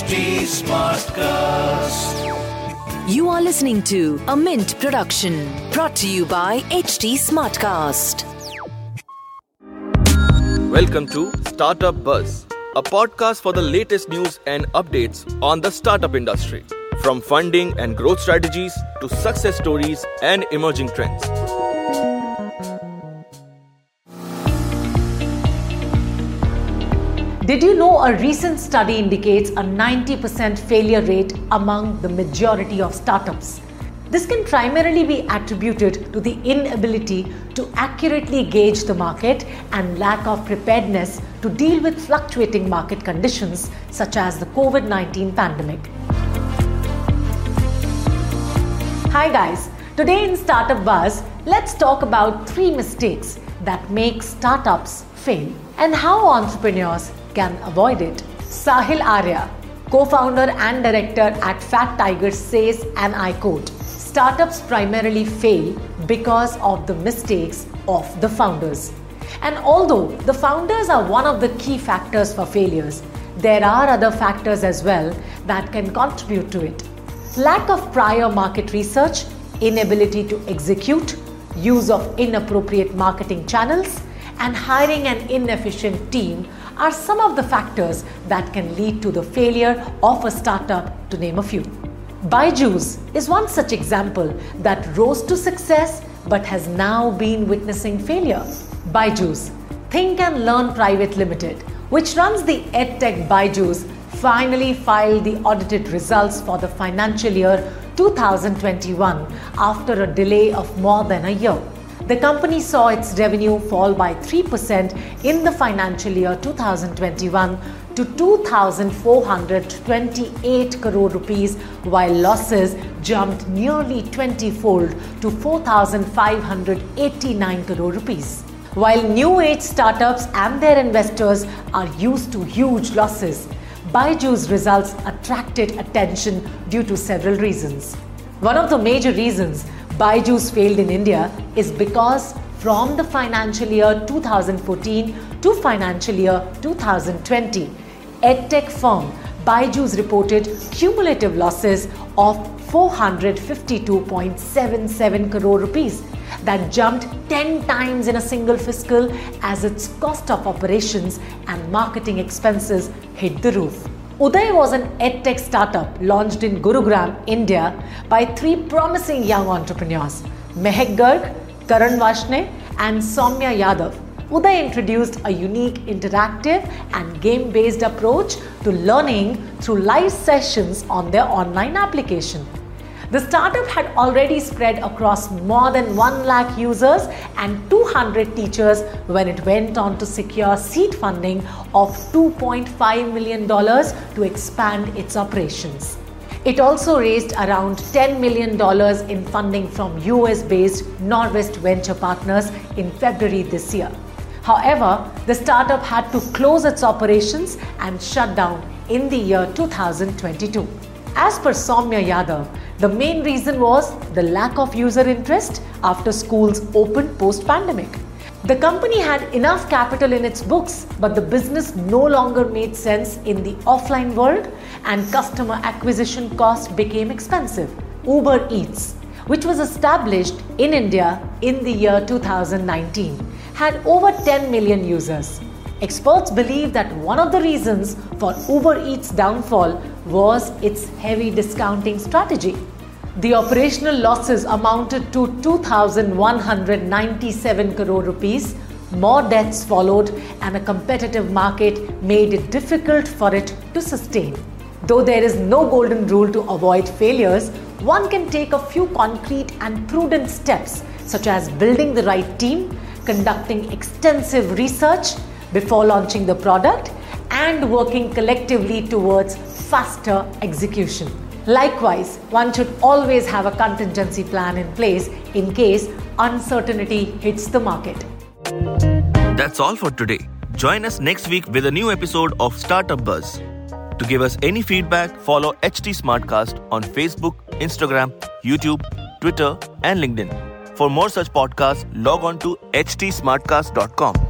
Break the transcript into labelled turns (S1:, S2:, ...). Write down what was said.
S1: HT Smartcast.
S2: You are listening to a Mint production brought to you by HT Smartcast.
S3: Welcome to Startup Buzz, a podcast for the latest news and updates on the startup industry. From funding and growth strategies to success stories and emerging trends.
S4: Did you know a recent study indicates a 90% failure rate among the majority of startups? This can primarily be attributed to the inability to accurately gauge the market and lack of preparedness to deal with fluctuating market conditions such as the COVID 19 pandemic. Hi, guys. Today in Startup Buzz, let's talk about three mistakes that make startups fail and how entrepreneurs can avoid it. Sahil Arya, co founder and director at Fat Tigers, says, and I quote Startups primarily fail because of the mistakes of the founders. And although the founders are one of the key factors for failures, there are other factors as well that can contribute to it. Lack of prior market research, inability to execute, use of inappropriate marketing channels, and hiring an inefficient team are some of the factors that can lead to the failure of a startup, to name a few. Byju's is one such example that rose to success but has now been witnessing failure. Byju's, Think and Learn Private Limited, which runs the EdTech Byju's, finally filed the audited results for the financial year 2021 after a delay of more than a year. The company saw its revenue fall by 3% in the financial year 2021 to 2428 crore rupees while losses jumped nearly 20 fold to 4589 crore rupees. While new age startups and their investors are used to huge losses, Byju's results attracted attention due to several reasons. One of the major reasons Byju's failed in India is because from the financial year 2014 to financial year 2020, EdTech firm Byju's reported cumulative losses of 452.77 crore rupees that jumped 10 times in a single fiscal as its cost of operations and marketing expenses hit the roof. Udayy was an edtech startup launched in Gurugram, India by three promising young entrepreneurs, Mehek Garg, Karan Varshney and Somya Yadav. Udayy introduced a unique interactive and game based approach to learning through live sessions on their online application. The startup had already spread across more than 1 lakh users and 200 teachers when it went on to secure seed funding of $2.5 million to expand its operations. It also raised around $10 million in funding from US based Norwest Venture Partners in February this year. However, the startup had to close its operations and shut down in the year 2022. As per Soumya Yadav, the main reason was the lack of user interest after schools opened post pandemic. The company had enough capital in its books, but the business no longer made sense in the offline world and customer acquisition cost became expensive. Uber Eats, which was established in India in the year 2019, had over 10 million users. Experts believe that one of the reasons for Uber Eats' downfall was its heavy discounting strategy. The operational losses amounted to 2,197 crore rupees. More deaths followed, and a competitive market made it difficult for it to sustain. Though there is no golden rule to avoid failures, one can take a few concrete and prudent steps, such as building the right team, conducting extensive research, before launching the product and working collectively towards faster execution. Likewise, one should always have a contingency plan in place in case uncertainty hits the market.
S3: That's all for today. Join us next week with a new episode of Startup Buzz. To give us any feedback, follow HT Smartcast on Facebook, Instagram, YouTube, Twitter, and LinkedIn. For more such podcasts, log on to htsmartcast.com.